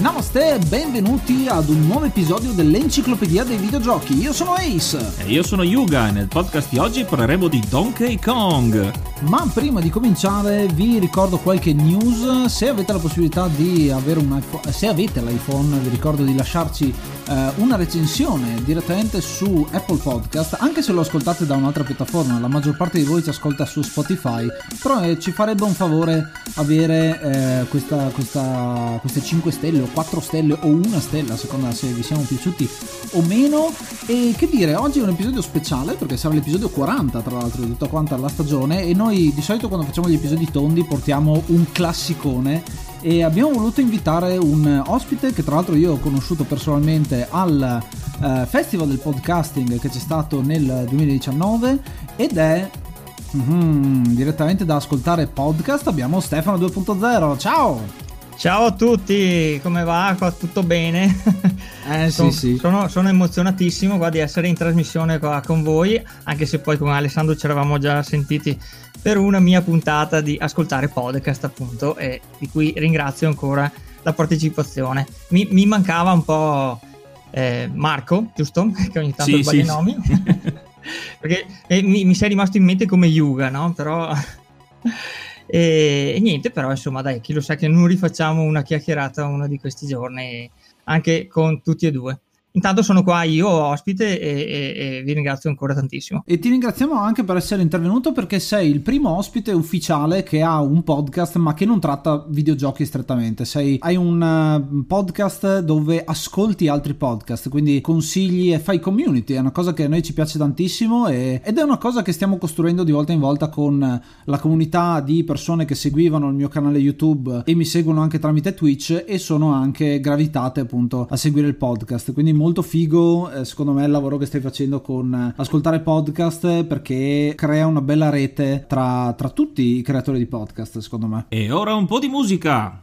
Namaste e benvenuti ad un nuovo episodio dell'Enciclopedia dei Videogiochi. Io sono Ace. E io sono Yuga e nel podcast di oggi parleremo di Donkey Kong. Ma prima di cominciare vi ricordo qualche news. Se avete la possibilità di avere un iPhone, se avete l'iPhone, vi ricordo di lasciarci eh, una recensione direttamente su Apple Podcast, anche se lo ascoltate da un'altra piattaforma. La maggior parte di voi ci ascolta su Spotify, però eh, ci farebbe un favore avere eh, questa, questa, queste 5 stelle o 4 stelle o una stella, a seconda se vi siamo piaciuti o meno. E che dire, oggi è un episodio speciale perché sarà l'episodio 40 tra l'altro di tutta quanta la stagione. E noi di solito quando facciamo gli episodi tondi portiamo un classicone. E abbiamo voluto invitare un ospite che tra l'altro io ho conosciuto personalmente al uh, Festival del Podcasting che c'è stato nel 2019 ed è mm, direttamente da ascoltare podcast abbiamo Stefano 2.0 ciao Ciao a tutti, come va? Tutto bene? Eh sì, sì. Sono, sono, emozionatissimo qua di essere in trasmissione qua con voi, anche se poi con Alessandro ci eravamo già sentiti per una mia puntata di ascoltare podcast appunto e di cui ringrazio ancora la partecipazione. Mi, mi mancava un po' eh, Marco, giusto? Che ogni tanto sì, sbaglia sì, i nomi. Perché eh, mi, mi sei rimasto in mente come Yuga, no? Però... E, e, niente, però insomma, dai, chi lo sa che non rifacciamo una chiacchierata uno di questi giorni anche con tutti e due. Intanto sono qua io ospite e, e, e, vi ringrazio ancora tantissimo. E ti ringraziamo anche per essere intervenuto perché sei il primo ospite ufficiale che ha un podcast ma che non tratta videogiochi strettamente. Sei, hai un uh, podcast dove ascolti altri podcast, quindi consigli e fai community. È una cosa che a noi ci piace tantissimo e, ed è una cosa che stiamo costruendo di volta in volta con la comunità di persone che seguivano il mio canale YouTube e mi seguono anche tramite Twitch e sono anche gravitate appunto a seguire il podcast. Quindi molto figo eh, secondo me il lavoro che stai facendo con eh, ascoltare podcast perché crea una bella rete tra, tra tutti i creatori di podcast secondo me. E ora un po' di musica.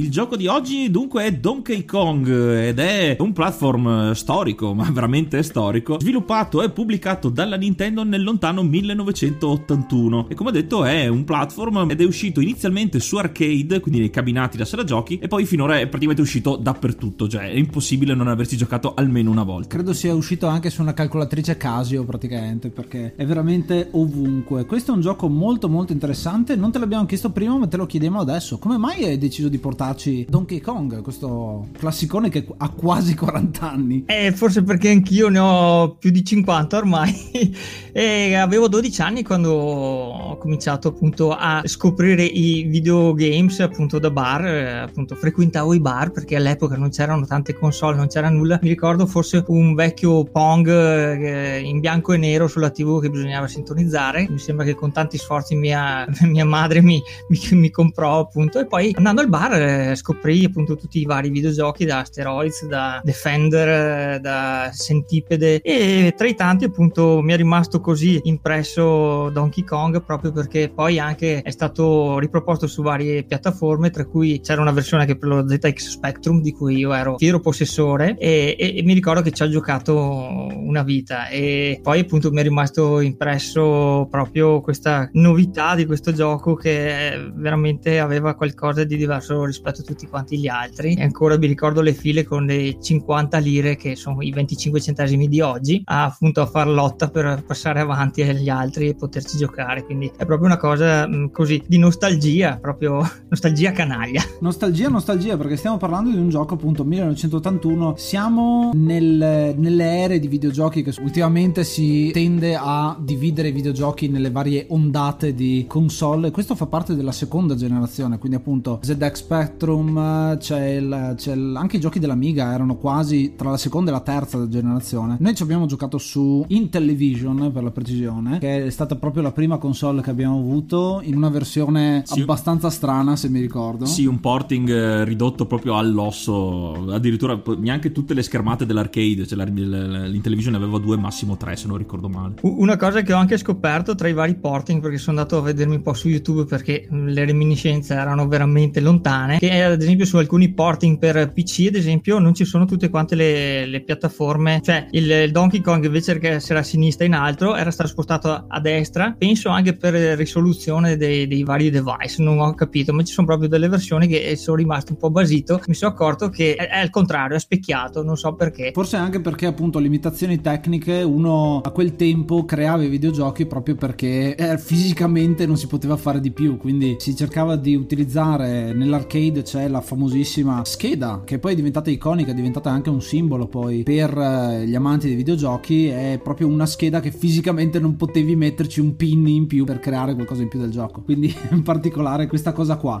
Il gioco di oggi dunque è Donkey Kong ed è un platform storico, ma veramente storico, sviluppato e pubblicato dalla Nintendo nel lontano 1981 e come detto è un platform ed è uscito inizialmente su arcade, quindi nei cabinati da sala giochi e poi finora è praticamente uscito dappertutto, cioè è impossibile non averci giocato almeno una volta. Credo sia uscito anche su una calcolatrice Casio praticamente perché è veramente ovunque. Questo è un gioco molto molto interessante, non te l'abbiamo chiesto prima ma te lo chiediamo adesso. Come mai hai deciso di portare ricordarci Donkey Kong, questo classicone che ha quasi 40 anni. Eh, forse perché anch'io ne ho più di 50 ormai e avevo 12 anni quando ho cominciato appunto a scoprire i videogames appunto da bar, eh, appunto frequentavo i bar perché all'epoca non c'erano tante console, non c'era nulla. Mi ricordo forse un vecchio Pong eh, in bianco e nero sulla TV che bisognava sintonizzare. Mi sembra che con tanti sforzi mia, mia madre mi, mi, mi, comprò appunto e poi andando al bar eh, scoprì appunto tutti i vari videogiochi da Asteroids, da Defender, da Centipede e tra i tanti appunto mi è rimasto così impresso Donkey Kong proprio perché poi anche è stato riproposto su varie piattaforme tra cui c'era una versione che per lo ZX Spectrum di cui io ero fiero possessore e, e, e mi ricordo che ci ha giocato una vita e poi appunto mi è rimasto impresso proprio questa novità di questo gioco che veramente aveva qualcosa di diverso rispetto a tutti quanti gli altri. E ancora mi ricordo le file con le 50 lire che sono i 25 centesimi di oggi appunto a far lotta per passare avanti agli altri e poterci giocare. Quindi è proprio una cosa mh, mm, così di nostalgia proprio nostalgia canaglia nostalgia nostalgia perché stiamo parlando di un gioco appunto 1981 siamo nel, nelle ere di videogiochi che ultimamente si tende a dividere i videogiochi nelle varie ondate di console. Questo fa parte della seconda generazione quindi appunto ZX Spectrum c'è, il, c'è il, anche i giochi dell'Amiga erano quasi tra la seconda e la terza generazione. Noi ci abbiamo giocato su Intellivision per la precisione che è stata proprio la prima console che abbiamo avuto in una versione sì. abbastanza strana se mi ricordo. Sì un porting eh, ridotto proprio all'osso addirittura neanche tutte le schermate dell'arcade cioè l'Intellivision aveva due massimo tre se non ricordo male. Una cosa che ho anche scoperto tra i vari porting perché sono andato a vedermi un po' su YouTube perché le reminiscenze erano veramente lontane che ad esempio su alcuni porting per PC ad esempio non ci sono tutte quante le, le piattaforme. Cioè il, il, Donkey Kong invece che essere a sinistra in alto era stato spostato a destra. Penso anche per risoluzione dei, dei vari device non ho capito ma ci sono proprio delle versioni che sono rimasto un po' basito. Mi sono accorto che è, è al contrario è specchiato non so perché. Forse anche perché appunto limitazioni tecniche uno a quel tempo creava i videogiochi proprio perché eh, fisicamente non si poteva fare di più. Quindi si cercava di utilizzare nell'arcade c'è la famosissima scheda che poi è diventata iconica è diventata anche un simbolo poi per eh, gli amanti dei videogiochi. È proprio una scheda che fisicamente non potevi metterci un pin in più per creare qualcosa in più del gioco. Quindi in particolare questa cosa qua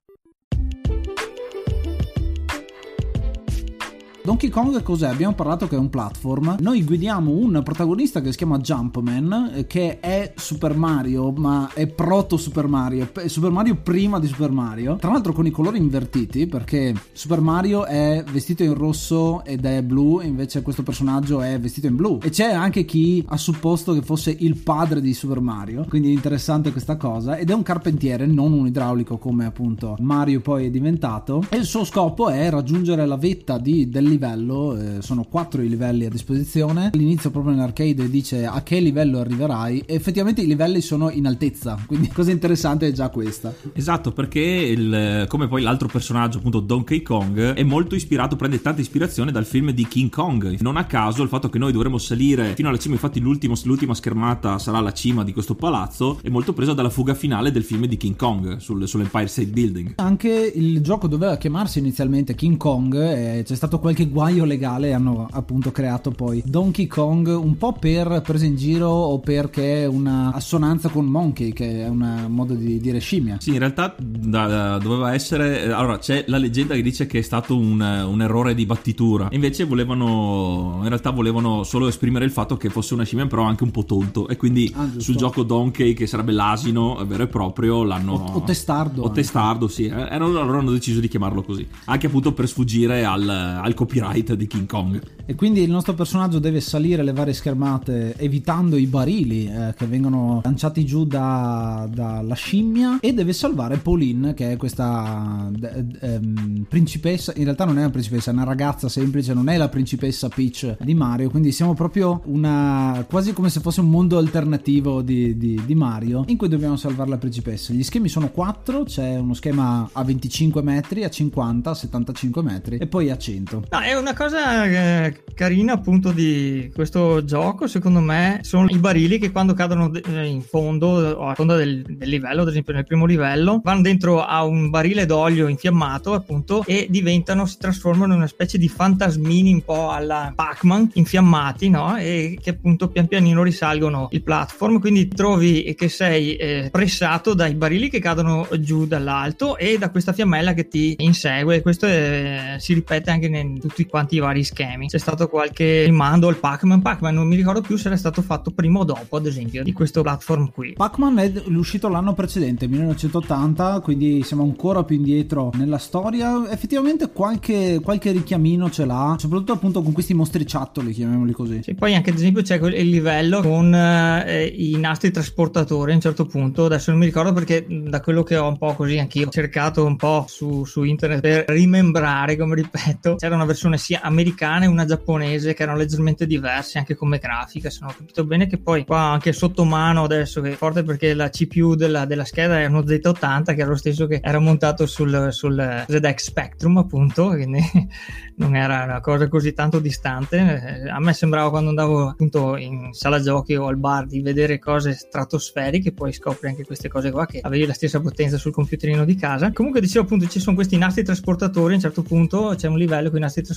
Donkey Kong cos'è? Abbiamo parlato che è un platform. Noi guidiamo un protagonista che si chiama Jumpman, eh, che è Super Mario, ma è proto Super Mario. È Super Mario prima di Super Mario. Tra l'altro con i colori invertiti, perché Super Mario è vestito in rosso ed è blu, invece questo personaggio è vestito in blu. E c'è anche chi ha supposto che fosse il padre di Super Mario. Quindi interessante questa cosa. Ed è un carpentiere, non un idraulico come appunto Mario poi è diventato. E il suo scopo è raggiungere la vetta di, del livello, eh, sono quattro i livelli a disposizione. All'inizio proprio nell'arcade dice a che livello arriverai e effettivamente i livelli sono in altezza, quindi cosa interessante è già questa. Esatto, perché il, come poi l'altro personaggio, appunto Donkey Kong, è molto ispirato, prende tanta ispirazione dal film di King Kong. Non a caso il fatto che noi dovremmo salire fino alla cima, infatti l'ultima schermata sarà la cima di questo palazzo, è molto preso dalla fuga finale del film di King Kong sul, sull'Empire State Building. Anche il gioco doveva chiamarsi inizialmente King Kong, e c'è stato qualche qualche guaio legale hanno appunto creato poi Donkey Kong un po' per presa in giro o perché è una assonanza con Monkey che è un modo di dire scimmia. Sì, in realtà da, da, doveva essere... Eh, allora c'è la leggenda che dice che è stato un, un errore di battitura. Invece volevano... In realtà volevano solo esprimere il fatto che fosse una scimmia però anche un po' tonto e quindi ah, sul gioco Donkey che sarebbe l'asino vero e proprio l'hanno... O, o testardo. O testardo, sì. Eh, allora hanno deciso di chiamarlo così. Anche appunto per sfuggire al, al copyright di King Kong. E quindi il nostro personaggio deve salire le varie schermate evitando i barili eh, che vengono lanciati giù dalla da scimmia e deve salvare Pauline che è questa eh, ehm, principessa, in realtà non è una principessa, è una ragazza semplice, non è la principessa Peach di Mario, quindi siamo proprio una quasi come se fosse un mondo alternativo di, di, di Mario in cui dobbiamo salvare la principessa. Gli schemi sono quattro, c'è uno schema a 25 metri, a 50, a 75 metri e poi a 100. No, è una cosa eh, carina appunto di questo gioco, secondo me, sono i barili che quando cadono eh, in fondo o a fondo del, del livello, ad esempio nel primo livello, vanno dentro a un barile d'olio infiammato appunto e diventano, si trasformano in una specie di fantasmini un po' alla Pac-Man infiammati, no? E che appunto pian pianino risalgono il platform, quindi trovi che sei eh, pressato dai barili che cadono giù dall'alto e da questa fiammella che ti insegue. Questo è, si ripete anche in tutti quanti i vari schemi. C'è stato qualche rimando al Pac-Man. Pac-Man non mi ricordo più se era stato fatto prima o dopo, ad esempio, di questo platform qui. Pac-Man è uscito l'anno precedente, 1980, quindi siamo ancora più indietro nella storia. Effettivamente qualche, qualche richiamino ce l'ha, soprattutto appunto con questi mostriciattoli, chiamiamoli così. Sì, poi anche ad esempio c'è il livello con eh, i nastri trasportatori a un certo punto. Adesso non mi ricordo perché da quello che ho un po' così anch'io ho cercato un po' su, su internet per rimembrare, come ripeto, c'era una versione sia americana e una giapponese che erano leggermente diverse anche come grafica, se non ho capito bene che poi qua anche sotto mano adesso che è forte perché la CPU della, della scheda è uno Z80 che era lo stesso che era montato sul, sul ZX Spectrum appunto, quindi non era una cosa così tanto distante. A me sembrava quando andavo appunto in sala giochi o al bar di vedere cose stratosferiche, poi scopri anche queste cose qua che avevi la stessa potenza sul computerino di casa. Comunque dicevo appunto ci sono questi nastri trasportatori, a un certo punto c'è un livello con i nastri trasportatori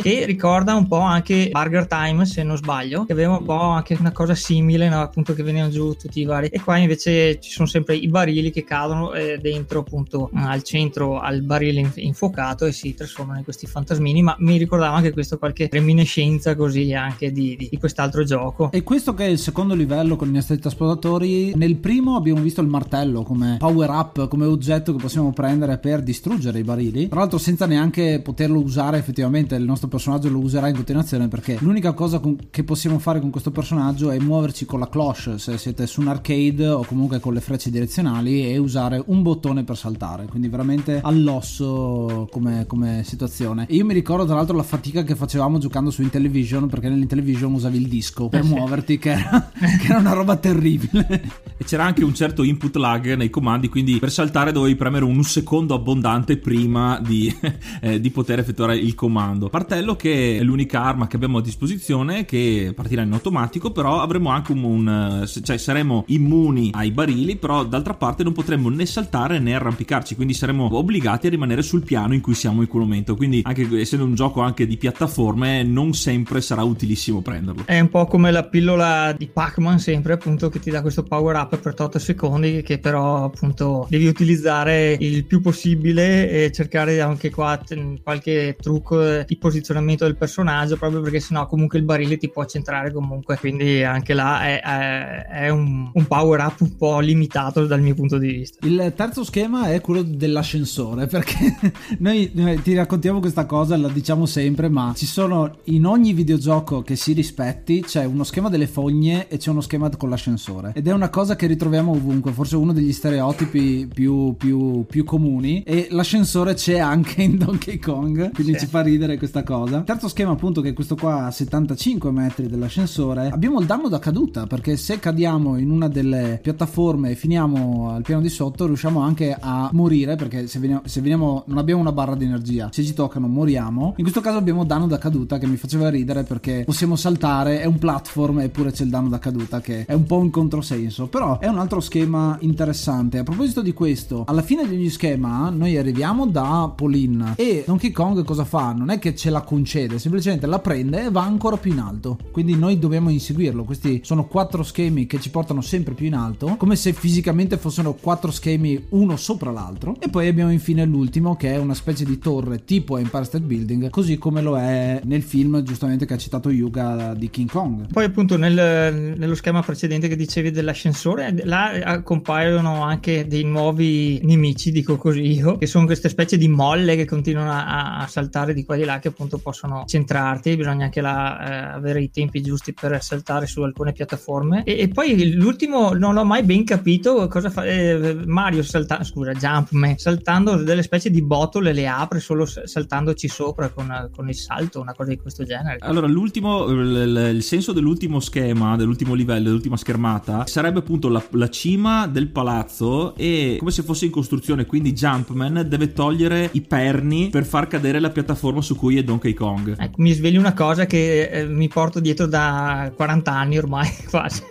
che ricorda un po' anche Burger Time se non sbaglio, che aveva un po' anche una cosa simile, no? appunto che venivano giù tutti i vari. E qua invece ci sono sempre i barili che cadono eh, dentro appunto al centro al barile infuocato e si trasformano in questi fantasmini, ma mi ricordava anche questo qualche reminiscenza così anche di, di, di quest'altro gioco. E questo che è il secondo livello con i nastri trasportatori, nel primo abbiamo visto il martello come power up, come oggetto che possiamo prendere per distruggere i barili, tra l'altro senza neanche poterlo usare effettivamente, il nostro personaggio lo userà in continuazione perché l'unica cosa con, che possiamo fare con questo personaggio è muoverci con la cloche se siete su un arcade o comunque con le frecce direzionali e usare un bottone per saltare, quindi veramente all'osso come, come situazione. E io mi ricordo tra l'altro la fatica che facevamo giocando su Intellivision perché nell'Intellivision usavi il disco per eh muoverti che era, che era una roba terribile. E c'era anche un certo input lag nei comandi, quindi per saltare dovevi premere un secondo abbondante prima di, eh, di poter effettuare il comando. Partello che è l'unica arma che abbiamo a disposizione che partirà in automatico, però avremo anche un, un cioè saremo immuni ai barili, però d'altra parte non potremmo né saltare né arrampicarci, quindi saremo obbligati a rimanere sul piano in cui siamo in quel momento. Quindi anche essendo un gioco anche di piattaforme, non sempre sarà utilissimo prenderlo. È un po' come la pillola di Pac-Man sempre appunto che ti dà questo power up per 8 secondi che però appunto devi utilizzare il più possibile e cercare anche qua qualche trucco di posizionamento del personaggio proprio perché sennò comunque il barile ti può centrare comunque. Quindi anche là è, è, è un, un, power up un po' limitato dal mio punto di vista. Il terzo schema è quello dell'ascensore perché noi, noi ti raccontiamo questa cosa la diciamo sempre ma ci sono in ogni videogioco che si rispetti c'è uno schema delle fogne e c'è uno schema con l'ascensore. Ed è una cosa che ritroviamo ovunque forse uno degli stereotipi più, più, più comuni. E l'ascensore c'è anche in Donkey Kong quindi sì. ci fa ridere questa cosa. Terzo schema appunto che è questo qua a 75 metri dell'ascensore. Abbiamo il danno da caduta perché se cadiamo in una delle piattaforme e finiamo al piano di sotto riusciamo anche a morire perché se veniamo, se veniamo non abbiamo una barra di energia. Se ci toccano moriamo. In questo caso abbiamo danno da caduta che mi faceva ridere perché possiamo saltare è un platform eppure c'è il danno da caduta che è un po' un controsenso. Però è un altro schema interessante. A proposito di questo alla fine di ogni schema noi arriviamo da Pauline. E Donkey Kong cosa fa non è che ce la concede semplicemente la prende e va ancora più in alto. Quindi noi dobbiamo inseguirlo. Questi sono quattro schemi che ci portano sempre più in alto come se fisicamente fossero quattro schemi uno sopra l'altro. E poi abbiamo infine l'ultimo che è una specie di torre tipo Empire State Building così come lo è nel film giustamente che ha citato Yuga di King Kong. Poi appunto nel, nello schema precedente che dicevi dell'ascensore là compaiono anche dei nuovi nemici dico così io che sono queste specie di molle che continuano a, a saltare di di qua e di là che appunto possono centrarti, bisogna anche là, eh, avere i tempi giusti per saltare su alcune piattaforme. E, e poi l'ultimo non ho mai ben capito cosa fa eh, Mario salta, scusa, Jumpman, saltando delle specie di botole le apre solo saltandoci sopra con, con il salto, una cosa di questo genere. Allora, l'ultimo, il, il senso dell'ultimo schema, dell'ultimo livello, dell'ultima schermata sarebbe appunto la, la cima del palazzo e come se fosse in costruzione, quindi Jumpman deve togliere i perni per far cadere la piattaforma su cui è Donkey Kong. Ecco, mi svegli una cosa che eh, mi porto dietro da 40 anni ormai quasi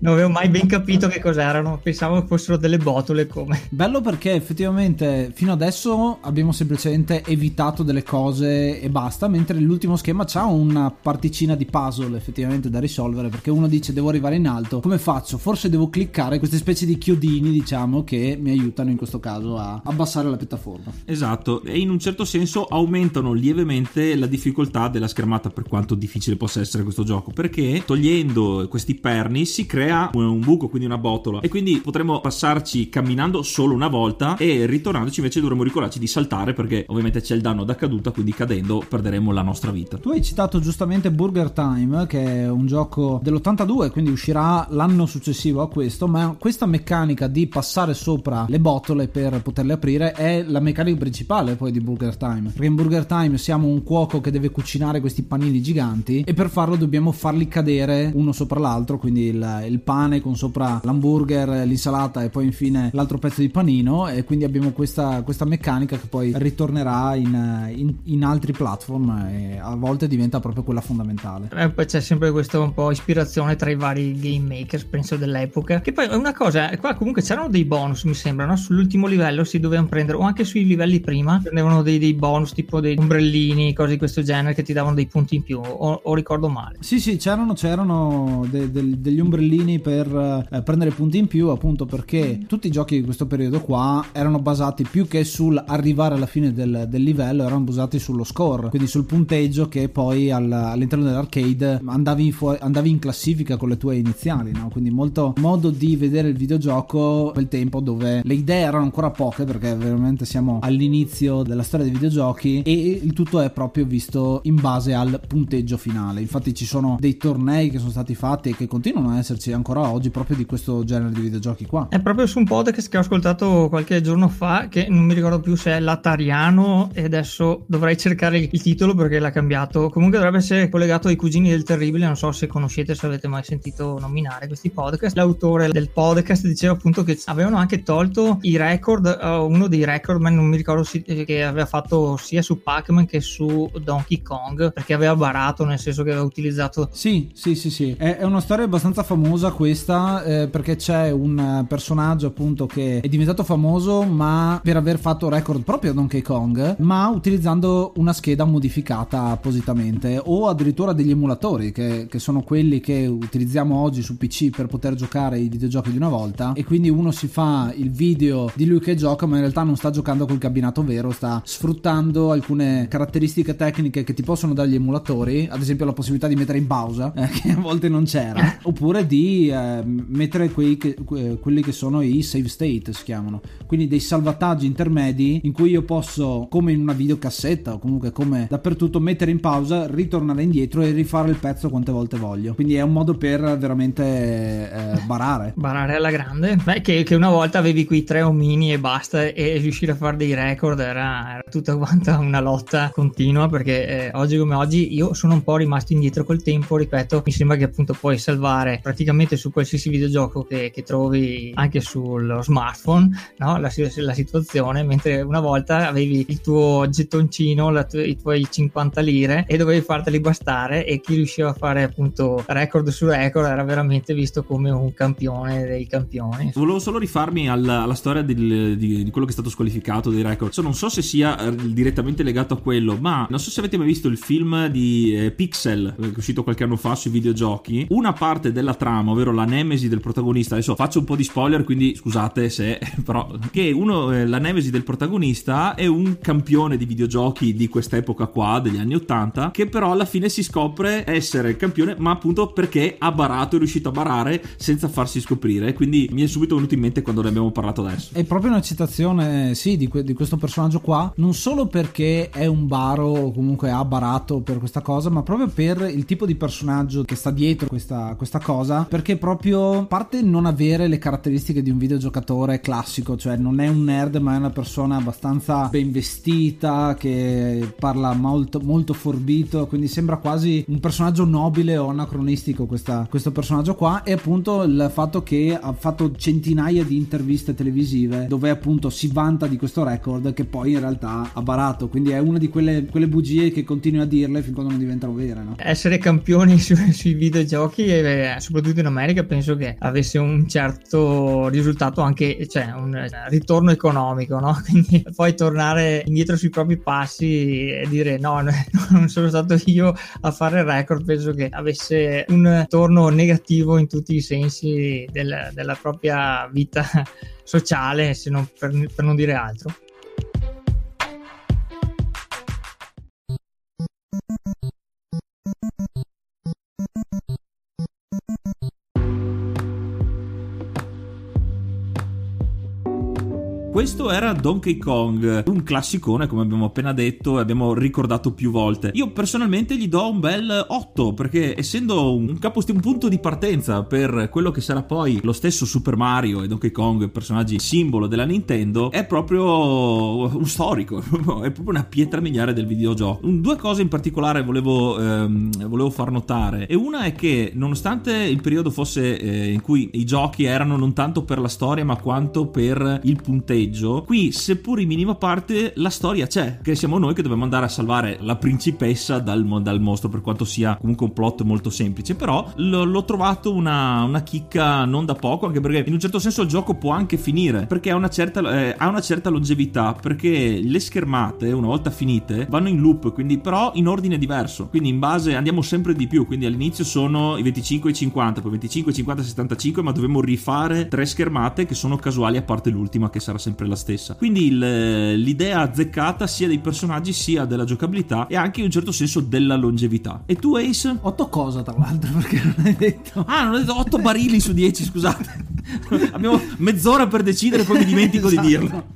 non avevo mai ben capito che cos'erano, pensavo fossero delle botole come. Bello perché effettivamente fino adesso abbiamo semplicemente evitato delle cose e basta, mentre l'ultimo schema ha una particina di puzzle effettivamente da risolvere perché uno dice devo arrivare in alto, come faccio? Forse devo cliccare queste specie di chiodini diciamo che mi aiutano in questo caso a abbassare la piattaforma. Esatto, e in un certo senso aumentano lievemente la difficoltà della schermata per quanto difficile possa essere questo gioco, perché togliendo questi perni si crea crea un buco, quindi una botola. E quindi potremmo passarci camminando solo una volta e ritornandoci invece dovremmo ricordarci di saltare perché ovviamente c'è il danno da caduta, quindi cadendo perderemo la nostra vita. Tu hai citato giustamente Burger Time, che è un gioco dell'82, quindi uscirà l'anno successivo a questo, ma questa meccanica di passare sopra le botole per poterle aprire è la meccanica principale poi di Burger Time. Perché in Burger Time siamo un cuoco che deve cucinare questi panini giganti e per farlo dobbiamo farli cadere uno sopra l'altro, quindi il, il il pane con sopra l'hamburger, l'insalata e poi infine l'altro pezzo di panino e quindi abbiamo questa, questa meccanica che poi ritornerà in, in, in, altri platform e a volte diventa proprio quella fondamentale. Eh, poi c'è sempre questa un po' ispirazione tra i vari game makers, penso dell'epoca, che poi è una cosa, qua comunque c'erano dei bonus mi sembra, no? sull'ultimo livello si dovevano prendere o anche sui livelli prima prendevano dei, dei bonus tipo dei ombrellini, cose di questo genere che ti davano dei punti in più o, o ricordo male. Sì sì c'erano, c'erano de, de, degli ombrellini momentini per eh, prendere punti in più appunto perché tutti i giochi di questo periodo qua erano basati più che sul arrivare alla fine del, del livello erano basati sullo score quindi sul punteggio che poi al, all'interno dell'arcade andavi in, fu- andavi in, classifica con le tue iniziali no? quindi molto modo di vedere il videogioco quel tempo dove le idee erano ancora poche perché veramente siamo all'inizio della storia dei videogiochi e il tutto è proprio visto in base al punteggio finale infatti ci sono dei tornei che sono stati fatti e che continuano ad esserci ancora oggi proprio di questo genere di videogiochi qua. È proprio su un podcast che ho ascoltato qualche giorno fa, che non mi ricordo più se è l'Atariano e adesso dovrei cercare il titolo perché l'ha cambiato. Comunque dovrebbe essere collegato ai Cugini del Terribile, non so se conoscete, se avete mai sentito nominare questi podcast. L'autore del podcast diceva appunto che avevano anche tolto i record, uh, uno dei record, ma non mi ricordo si, che aveva fatto sia su Pac-Man che su Donkey Kong, perché aveva barato, nel senso che aveva utilizzato... Sì, sì, sì, sì. È una storia abbastanza famosa famosa questa? Eh, perché c'è un personaggio appunto che è diventato famoso ma per aver fatto record proprio a Donkey Kong ma utilizzando una scheda modificata appositamente o addirittura degli emulatori che, che sono quelli che utilizziamo oggi su PC per poter giocare i videogiochi di una volta. E quindi uno si fa il video di lui che gioca ma in realtà non sta giocando col cabinato vero sta sfruttando alcune caratteristiche tecniche che ti possono dare gli emulatori ad esempio la possibilità di mettere in pausa eh, che a volte non c'era. Oppure di eh, mettere quei che, quelli che sono i save state, si chiamano, quindi dei salvataggi intermedi in cui io posso, come in una videocassetta o comunque come dappertutto, mettere in pausa, ritornare indietro e rifare il pezzo quante volte voglio. Quindi è un modo per veramente eh, barare. barare alla grande. Beh, che, che, una volta avevi quei tre omini e basta e riuscire a fare dei record era, era tutta quanta una lotta continua perché eh, oggi come oggi io sono un po' rimasto indietro col tempo, ripeto, mi sembra che appunto puoi salvare praticamente praticamente su qualsiasi videogioco che, che trovi anche sullo smartphone no? la, la, situazione, mentre una volta avevi il tuo gettoncino, tu- i tuoi 50 lire e dovevi farteli bastare e chi riusciva a fare appunto record su record era veramente visto come un campione dei campioni. Volevo solo rifarmi alla, alla storia del, di, di, quello che è stato squalificato dei record. So, non so se sia eh, direttamente legato a quello, ma non so se avete mai visto il film di eh, Pixel che è uscito qualche anno fa sui videogiochi. Una parte della trama, ovvero la nemesi del protagonista. Adesso faccio un po' di spoiler, quindi scusate se però che uno eh, la nemesi del protagonista è un campione di videogiochi di quest'epoca qua degli anni 80 che però alla fine si scopre essere campione, ma appunto perché ha barato, è riuscito a barare senza farsi scoprire. Quindi mi è subito venuto in mente quando ne abbiamo parlato adesso. È proprio una citazione, sì, di, que- di questo personaggio qua, non solo perché è un baro o comunque ha barato per questa cosa, ma proprio per il tipo di personaggio che sta dietro questa, questa cosa, perché proprio a parte non avere le caratteristiche di un videogiocatore classico, cioè non è un nerd, ma è una persona abbastanza ben vestita, che parla molto, molto forbito, quindi sembra quasi un personaggio nobile o anacronistico questa, questo personaggio qua, e appunto il fatto che ha fatto centinaia di interviste televisive dove appunto si vanta di questo record che poi in realtà ha barato, quindi è una di quelle, quelle bugie che continui a dirle fin quando non diventano vere. No? Essere campioni su, sui videogiochi, e, soprattutto in America, penso che avesse un certo risultato anche, cioè un ritorno economico, no? Quindi poi tornare indietro sui propri passi e dire no, non sono stato io a fare il record, penso che avesse un torno negativo in tutti i sensi del, della propria vita sociale, se non per, per non dire altro. Questo era Donkey Kong, un classicone come abbiamo appena detto e abbiamo ricordato più volte. Io personalmente gli do un bel 8 perché essendo un, capo, un punto di partenza per quello che sarà poi lo stesso Super Mario e Donkey Kong, personaggi simbolo della Nintendo, è proprio un storico, è proprio una pietra miliare del videogioco. Due cose in particolare volevo, ehm, volevo far notare e una è che nonostante il periodo fosse eh, in cui i giochi erano non tanto per la storia ma quanto per il punteggio peggio, qui seppur in minima parte la storia c'è, che siamo noi che dobbiamo andare a salvare la principessa dal, dal mostro, per quanto sia comunque un plot molto semplice, però l- l'ho trovato una, una, chicca non da poco, anche perché in un certo senso il gioco può anche finire, perché ha una certa, eh, ha una certa longevità, perché le schermate, una volta finite, vanno in loop, quindi però in ordine diverso, quindi in base andiamo sempre di più, quindi all'inizio sono i 25 e 50, poi 25, 50, 75, ma dobbiamo rifare tre schermate che sono casuali a parte l'ultima che sarà sempre sempre la stessa. Quindi il, l'idea azzeccata sia dei personaggi sia della giocabilità e anche in un certo senso della longevità. E tu Ace? 8 cosa tra l'altro perché non hai detto? Ah, non ho detto 8 barili su 10, scusate. Abbiamo mezz'ora per decidere, poi mi dimentico esatto. di dirlo.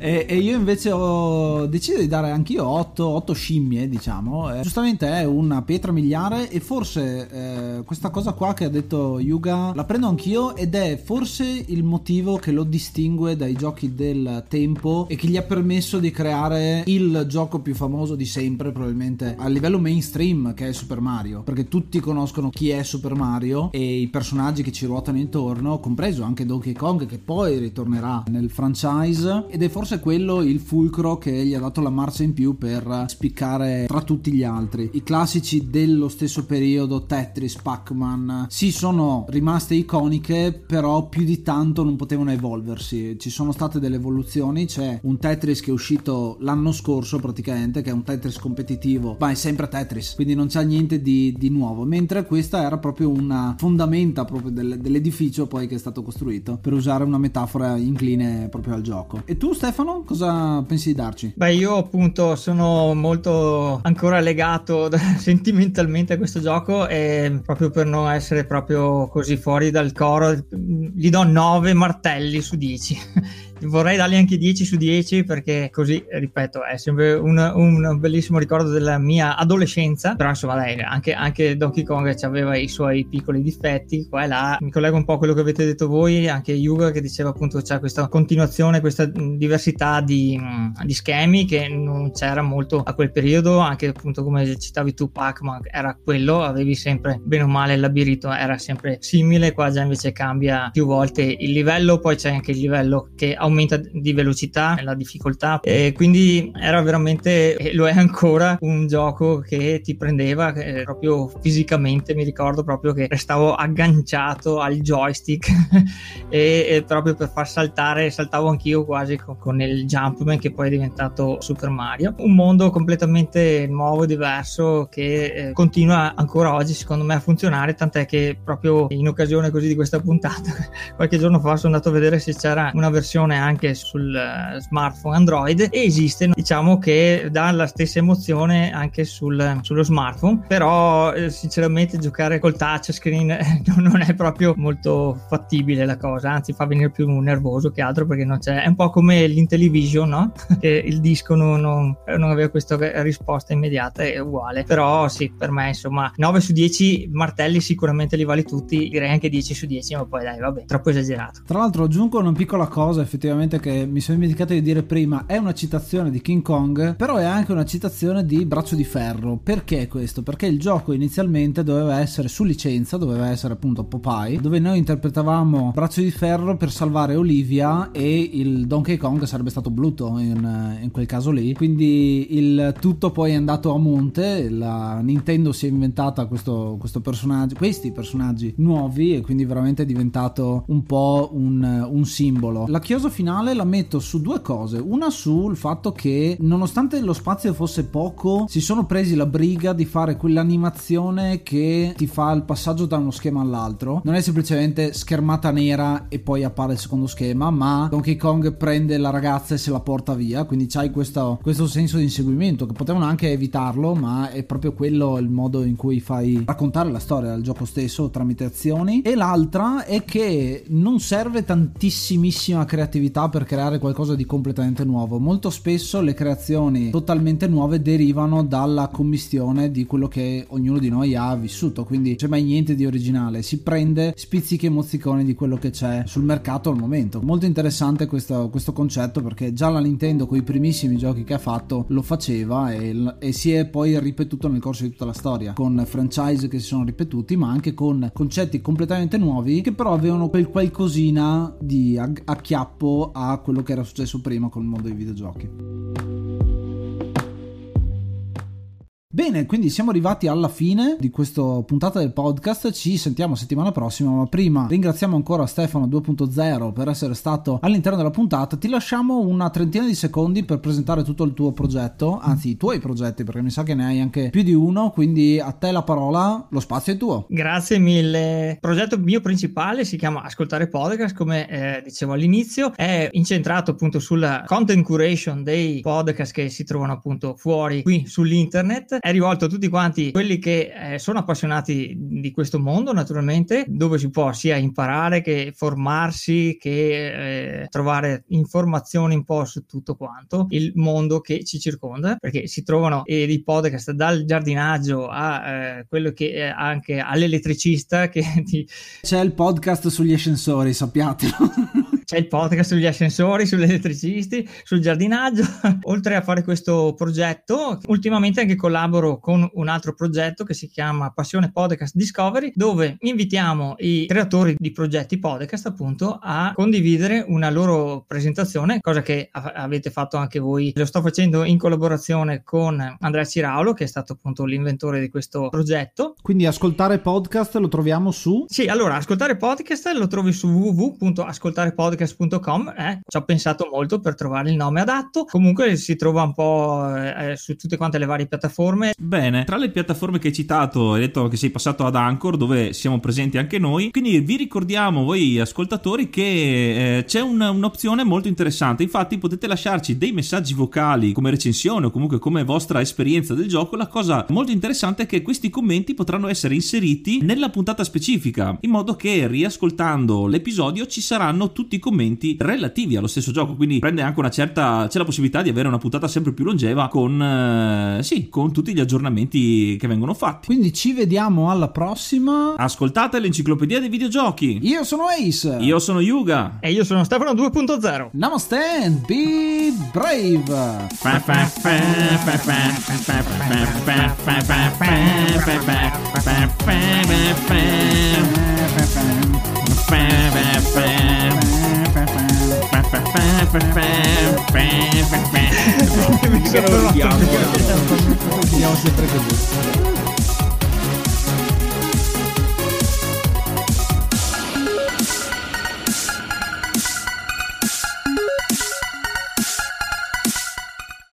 E, e, io invece ho deciso di dare anch'io 8, 8 scimmie, diciamo. Eh, giustamente è una pietra miliare e forse eh, questa cosa qua che ha detto Yuga la prendo anch'io ed è forse il motivo che lo distingue dai giochi del tempo e che gli ha permesso di creare il gioco più famoso di sempre, probabilmente a livello mainstream, che è Super Mario. Perché tutti conoscono chi è Super Mario e i personaggi che ci ruotano intorno, compreso anche Donkey Kong che poi ritornerà nel franchise ed è forse forse quello il fulcro che gli ha dato la marcia in più per spiccare tra tutti gli altri. I classici dello stesso periodo, Tetris, Pac-Man, sì sono rimaste iconiche, però più di tanto non potevano evolversi. Ci sono state delle evoluzioni, c'è un Tetris che è uscito l'anno scorso praticamente, che è un Tetris competitivo, ma è sempre Tetris, quindi non c'è niente di, di nuovo, mentre questa era proprio una fondamenta proprio del, dell'edificio poi che è stato costruito, per usare una metafora incline proprio al gioco. E tu Stefano? Stefano, cosa pensi di darci? Beh, io appunto sono molto ancora legato sentimentalmente a questo gioco e proprio per non essere proprio così fuori dal coro, gli do 9 martelli su 10 vorrei dargli anche 10 su 10 perché così, ripeto, è sempre un, un bellissimo ricordo della mia adolescenza, però insomma dai, anche, anche Donkey Kong aveva i suoi piccoli difetti, qua e là, mi collego un po' a quello che avete detto voi, anche Yuga che diceva appunto c'è questa continuazione, questa diversità di, di schemi che non c'era molto a quel periodo, anche appunto come citavi tu Pac-Man era quello, avevi sempre bene o male il labirinto era sempre simile, qua già invece cambia più volte il livello, poi c'è anche il livello che aumenta di velocità, la difficoltà e quindi era veramente, lo è ancora, un gioco che ti prendeva eh, proprio fisicamente, mi ricordo proprio che restavo agganciato al joystick e, e, proprio per far saltare, saltavo anch'io quasi con, con il Jumpman che poi è diventato Super Mario. Un mondo completamente nuovo, diverso che eh, continua ancora oggi secondo me a funzionare, tant'è che proprio in occasione così di questa puntata, qualche giorno fa sono andato a vedere se c'era una versione anche sul uh, smartphone Android e esiste, diciamo che dà la stessa emozione anche sul, sullo smartphone, però eh, sinceramente giocare col touchscreen eh, non è proprio molto fattibile la cosa, anzi fa venire più nervoso che altro perché non c'è, è un po' come l'Intellivision, no? che il disco non, non, non aveva questa risposta immediata, è uguale, però sì, per me insomma 9 su 10 martelli sicuramente li vali tutti, direi anche 10 su 10, ma poi dai vabbè, troppo esagerato. Tra l'altro aggiungo una piccola cosa effettivamente che mi sono dimenticato di dire prima, è una citazione di King Kong, però è anche una citazione di Braccio di Ferro. Perché questo? Perché il gioco inizialmente doveva essere su licenza, doveva essere appunto Popeye, dove noi interpretavamo Braccio di Ferro per salvare Olivia e il Donkey Kong sarebbe stato Bluto in, in quel caso lì. Quindi il tutto poi è andato a monte, la Nintendo si è inventata questo, questo personaggio, questi personaggi nuovi e quindi veramente è diventato un po' un, un simbolo. La chiosa finale la metto su due cose, una sul fatto che nonostante lo spazio fosse poco, si sono presi la briga di fare quell'animazione che ti fa il passaggio da uno schema all'altro. Non è semplicemente schermata nera e poi appare il secondo schema, ma Donkey Kong prende la ragazza e se la porta via, quindi c'hai questo, questo senso di inseguimento che potevano anche evitarlo, ma è proprio quello il modo in cui fai raccontare la storia del gioco stesso tramite azioni. E l'altra è che non serve tantissimissima creatività per creare qualcosa di completamente nuovo. Molto spesso le creazioni totalmente nuove derivano dalla commistione di quello che ognuno di noi ha vissuto, quindi c'è mai niente di originale, si prende spizzichi e mozziconi di quello che c'è sul mercato al momento. Molto interessante questo, questo concetto perché già la Nintendo con i primissimi giochi che ha fatto lo faceva e, e si è poi ripetuto nel corso di tutta la storia, con franchise che si sono ripetuti ma anche con concetti completamente nuovi che però avevano quel qualcosina di acchiappo a quello che era successo prima con il mondo dei videogiochi. Bene, quindi siamo arrivati alla fine di questa puntata del podcast. Ci sentiamo settimana prossima. Ma prima ringraziamo ancora Stefano 2.0 per essere stato all'interno della puntata. Ti lasciamo una trentina di secondi per presentare tutto il tuo progetto, anzi i tuoi progetti, perché mi sa che ne hai anche più di uno. Quindi a te la parola, lo spazio è tuo. Grazie mille. Il progetto mio principale si chiama Ascoltare Podcast, come eh, dicevo all'inizio, è incentrato appunto sulla content curation dei podcast che si trovano appunto fuori qui sull'internet è rivolto a tutti quanti quelli che eh, sono appassionati di questo mondo, naturalmente, dove si può sia imparare che formarsi, che eh, trovare informazioni un po' su tutto quanto il mondo che ci circonda, perché si trovano eh, dei podcast dal giardinaggio a eh, quello che è anche all'elettricista che ti... C'è il podcast sugli ascensori, sappiatelo. C'è il podcast sugli ascensori, sugli elettricisti, sul giardinaggio. Oltre a fare questo progetto, ultimamente anche collaboro con un altro progetto che si chiama Passione Podcast Discovery, dove invitiamo i creatori di progetti podcast appunto a condividere una loro presentazione, cosa che avete fatto anche voi. Lo sto facendo in collaborazione con Andrea Ciraulo, che è stato appunto l'inventore di questo progetto. Quindi ascoltare podcast lo troviamo su? Sì, allora ascoltare podcast lo trovi su www.ascoltarepodcast podcast.com eh, ci ho pensato molto per trovare il nome adatto. Comunque si trova un po' eh, su tutte quante le varie piattaforme. Bene tra le piattaforme che hai citato hai detto che sei passato ad Anchor dove siamo presenti anche noi. Quindi vi ricordiamo voi ascoltatori che eh, c'è un, un'opzione molto interessante. Infatti potete lasciarci dei messaggi vocali come recensione o comunque come vostra esperienza del gioco. La cosa molto interessante è che questi commenti potranno essere inseriti nella puntata specifica in modo che riascoltando l'episodio ci saranno tutti i commenti relativi allo stesso gioco, quindi prende anche una certa c'è la possibilità di avere una puntata sempre più longeva con eh, sì, con tutti gli aggiornamenti che vengono fatti. Quindi ci vediamo alla prossima. Ascoltate l'enciclopedia dei videogiochi. Io sono Ace. Io sono Yuga. E io sono Stefano 2.0. Namaste and be brave. Bam, bam, bam. Finiamo sempre così.